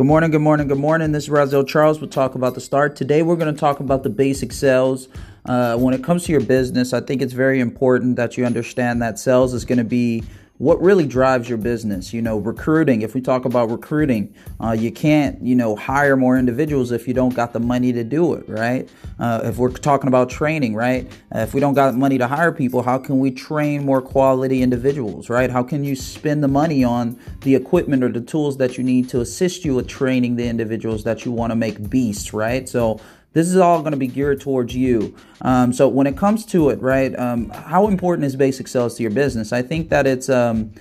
Good morning, good morning, good morning. This is Razel Charles. We'll talk about the start. Today, we're going to talk about the basic sales. Uh, when it comes to your business, I think it's very important that you understand that sales is going to be what really drives your business? You know recruiting if we talk about recruiting uh, you can't you know hire more individuals if you don't got the money to do it right? Uh, if we're talking about training right? Uh, if we don't got money to hire people how can we train more quality individuals right? How can you spend the money on the equipment or the tools that you need to assist you with training the individuals that you want to make beasts right? So this is all going to be geared towards you. Um, so when it comes to it, right? Um, how important is basic sales to your business? I think that it's um,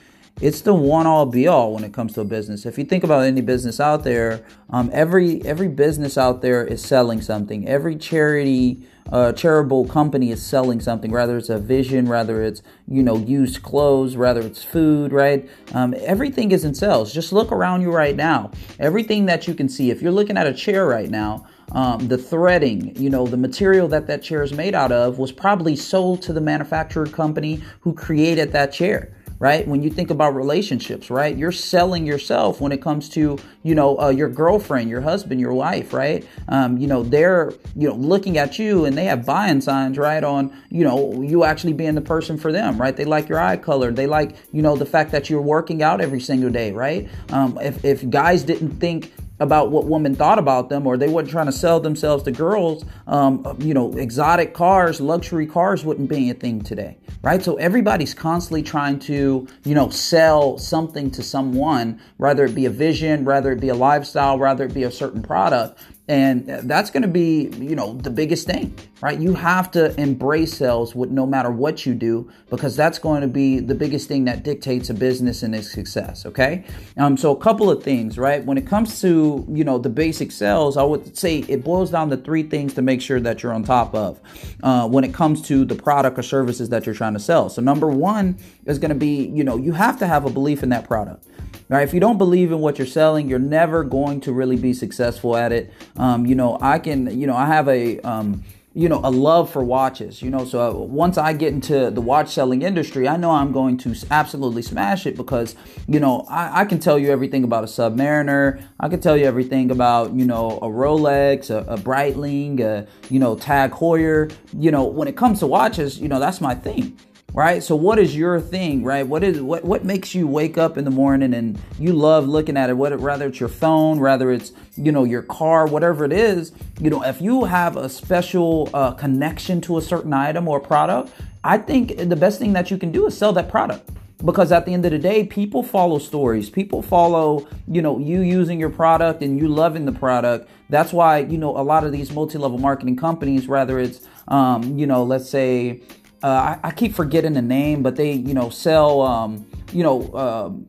it's the one all be all when it comes to a business. If you think about any business out there, um, every every business out there is selling something. Every charity, uh, charitable company is selling something. Whether it's a vision, whether it's you know used clothes, whether it's food, right? Um, everything is in sales. Just look around you right now. Everything that you can see. If you're looking at a chair right now um, the threading, you know, the material that that chair is made out of was probably sold to the manufacturer company who created that chair right? When you think about relationships, right? You're selling yourself when it comes to, you know, uh, your girlfriend, your husband, your wife, right? Um, you know, they're, you know, looking at you and they have buying signs, right? On, you know, you actually being the person for them, right? They like your eye color. They like, you know, the fact that you're working out every single day, right? Um, if, if guys didn't think about what women thought about them or they weren't trying to sell themselves to girls um, you know exotic cars luxury cars wouldn't be a thing today right? So everybody's constantly trying to you know sell something to someone whether it be a vision whether it be a lifestyle whether it be a certain product and that's going to be, you know, the biggest thing, right? You have to embrace sales with no matter what you do, because that's going to be the biggest thing that dictates a business and its success. Okay. Um, so a couple of things, right? When it comes to, you know, the basic sales, I would say it boils down to three things to make sure that you're on top of uh, when it comes to the product or services that you're trying to sell. So number one is going to be, you know, you have to have a belief in that product. Right? If you don't believe in what you're selling, you're never going to really be successful at it. Um, you know, I can, you know, I have a, um, you know a love for watches you know so once i get into the watch selling industry i know i'm going to absolutely smash it because you know i, I can tell you everything about a submariner i can tell you everything about you know a rolex a, a breitling a, you know tag heuer you know when it comes to watches you know that's my thing right? So what is your thing right? What is what what makes you wake up in the morning and you love looking at it whether rather it's your phone rather it's you know your car whatever it is you know if you have a special uh, connection to a certain item or product i think the best thing that you can do is sell that product. Because at the end of the day people follow stories. People follow you know you using your product and you loving the product. That's why you know a lot of these multi-level marketing companies whether it's um, you know let's say uh, I, I, keep forgetting the name, but they, you know, sell, um, you know, um,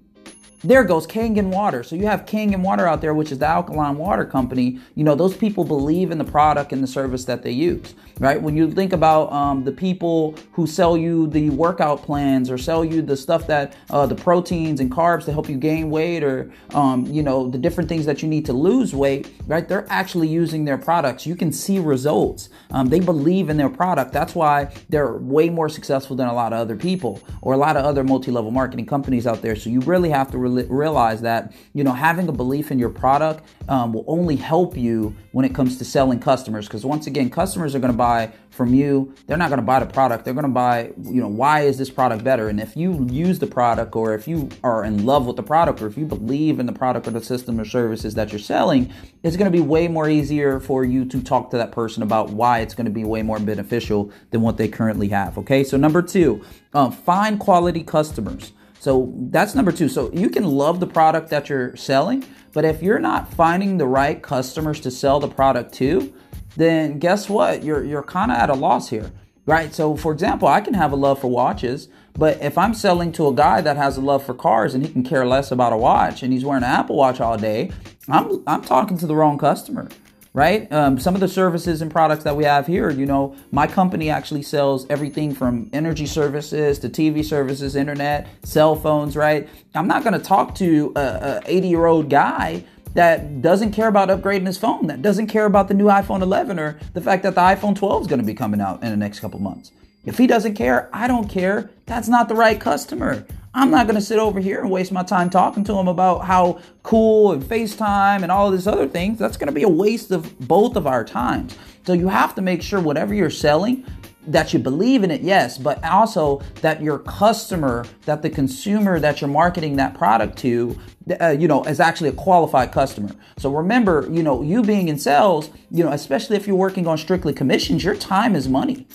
there goes Kangen Water. So you have Kangen Water out there, which is the alkaline water company. You know, those people believe in the product and the service that they use, right? When you think about um, the people who sell you the workout plans or sell you the stuff that uh, the proteins and carbs to help you gain weight or, um, you know, the different things that you need to lose weight, right? They're actually using their products. You can see results. Um, they believe in their product. That's why they're way more successful than a lot of other people or a lot of other multi level marketing companies out there. So you really have to realize that you know having a belief in your product um, will only help you when it comes to selling customers. Because once again customers are going to buy from you. They're not going to buy the product. They're going to buy you know why is this product better? And if you use the product or if you are in love with the product or if you believe in the product or the system or services that you're selling it's going to be way more easier for you to talk to that person about why it's going to be way more beneficial than what they currently have okay? So number two um, find quality customers so that's number two. So you can love the product that you're selling, but if you're not finding the right customers to sell the product to, then guess what? You're you're kind of at a loss here, right? So for example, I can have a love for watches, but if I'm selling to a guy that has a love for cars and he can care less about a watch and he's wearing an Apple Watch all day, I'm I'm talking to the wrong customer right? Um, some of the services and products that we have here, you know, my company actually sells everything from energy services to TV services, internet, cell phones, right? I'm not going to talk to a 80 year old guy that doesn't care about upgrading his phone, that doesn't care about the new iPhone 11 or the fact that the iPhone 12 is going to be coming out in the next couple months. If he doesn't care, I don't care. That's not the right customer. I'm not going to sit over here and waste my time talking to them about how cool and FaceTime and all this other things. That's going to be a waste of both of our times. So you have to make sure whatever you're selling, that you believe in it, yes, but also that your customer, that the consumer that you're marketing that product to, uh, you know, is actually a qualified customer. So remember, you know, you being in sales, you know, especially if you're working on strictly commissions, your time is money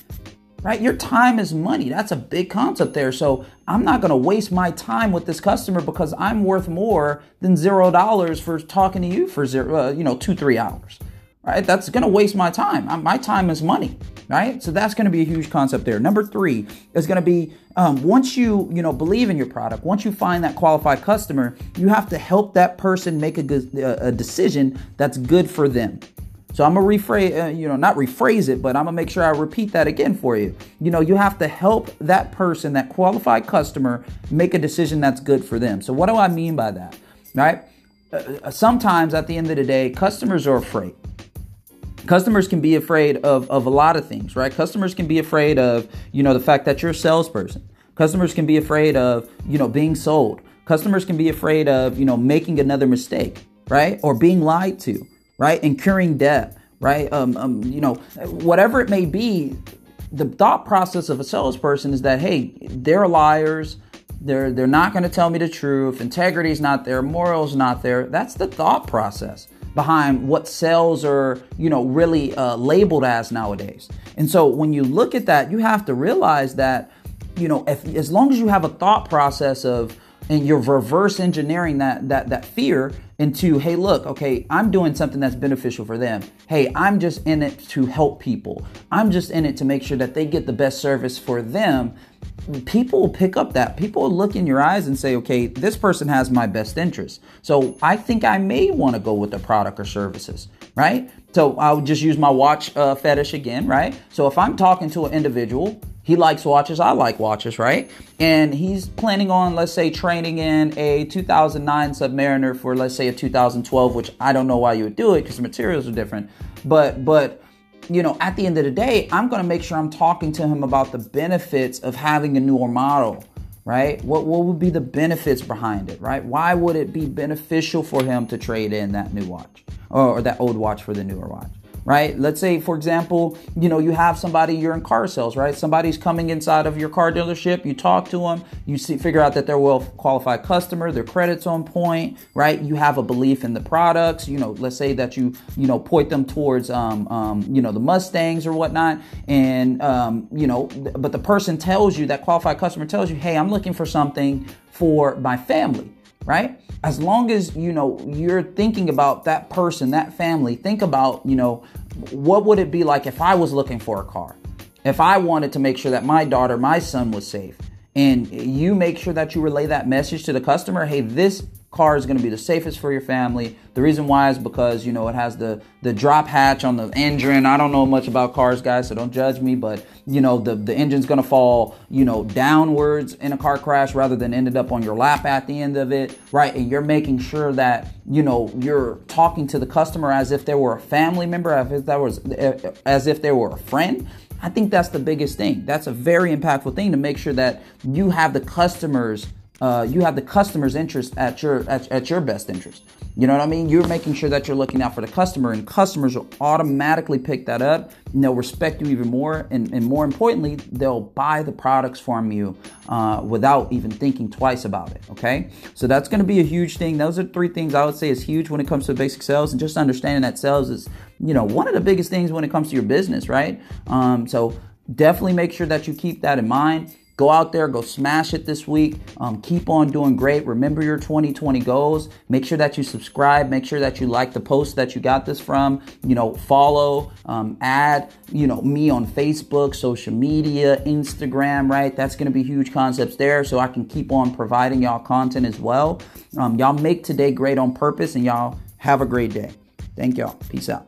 right? Your time is money. That's a big concept there. So I'm not going to waste my time with this customer because I'm worth more than zero dollars for talking to you for zero, uh, you know, two, three hours, right? That's going to waste my time. My time is money, right? So that's going to be a huge concept there. Number three is going to be um, once you, you know, believe in your product, once you find that qualified customer, you have to help that person make a, good, a decision that's good for them. So I'm gonna rephrase, uh, you know, not rephrase it, but I'm gonna make sure I repeat that again for you. You know, you have to help that person, that qualified customer, make a decision that's good for them. So what do I mean by that? Right? Uh, uh sometimes at the end of the day, customers are afraid. Customers can be afraid of, of a lot of things, right? Customers can be afraid of, you know, the fact that you're a salesperson. Customers can be afraid of, you know, being sold. Customers can be afraid of, you know, making another mistake, right? Or being lied to right? Incurring debt, right? Um, um, you know, whatever it may be, the thought process of a salesperson is that hey, they're liars. They're they're not going to tell me the truth. Integrity is not there. Morals not there. That's the thought process behind what sales are, you know, really uh, labeled as nowadays. And so when you look at that, you have to realize that, you know, if as long as you have a thought process of and you're reverse engineering that that that fear into hey look okay i'm doing something that's beneficial for them. Hey i'm just in it to help people. I'm just in it to make sure that they get the best service for them. People will pick up that. People will look in your eyes and say okay this person has my best interest. So i think i may want to go with the product or services right? So i'll just use my watch uh, fetish again right? So if i'm talking to an individual he likes watches. I like watches, right? And he's planning on, let's say, training in a 2009 Submariner for, let's say, a 2012, which I don't know why you would do it because the materials are different. But, but, you know, at the end of the day, I'm going to make sure I'm talking to him about the benefits of having a newer model, right? What, what would be the benefits behind it, right? Why would it be beneficial for him to trade in that new watch or, or that old watch for the newer watch? Right? Let's say, for example, you know, you have somebody, you're in car sales, right? Somebody's coming inside of your car dealership, you talk to them, you see, figure out that they're a well qualified customer, their credit's on point, right? You have a belief in the products, you know, let's say that you, you know, point them towards, um, um, you know, the Mustangs or whatnot. And, um, you know, but the person tells you, that qualified customer tells you, hey, I'm looking for something for my family right? As long as you know you're thinking about that person, that family, think about, you know, what would it be like if I was looking for a car? If I wanted to make sure that my daughter, my son was safe, and you make sure that you relay that message to the customer, hey, this car is going to be the safest for your family. The reason why is because you know it has the the drop hatch on the engine. I don't know much about cars, guys, so don't judge me. But you know the the engine's going to fall you know downwards in a car crash rather than ended up on your lap at the end of it, right? And you're making sure that you know you're talking to the customer as if they were a family member, as if that was eh, eh, as if they were a friend. I think that's the biggest thing. That's a very impactful thing to make sure that you have the customers uh, you have the customer's interest at your at, at your best interest. You know what I mean? You're making sure that you're looking out for the customer, and customers will automatically pick that up. And they'll respect you even more, and, and more importantly, they'll buy the products from you uh, without even thinking twice about it. Okay, so that's going to be a huge thing. Those are three things I would say is huge when it comes to basic sales, and just understanding that sales is you know one of the biggest things when it comes to your business, right? Um, so definitely make sure that you keep that in mind. Go out there, go smash it this week. Um, keep on doing great. Remember your 2020 goals. Make sure that you subscribe. Make sure that you like the post that you got this from. You know, follow, um, add, you know, me on Facebook, social media, Instagram, right? That's going to be huge concepts there so I can keep on providing y'all content as well. Um, y'all make today great on purpose and y'all have a great day. Thank y'all. Peace out.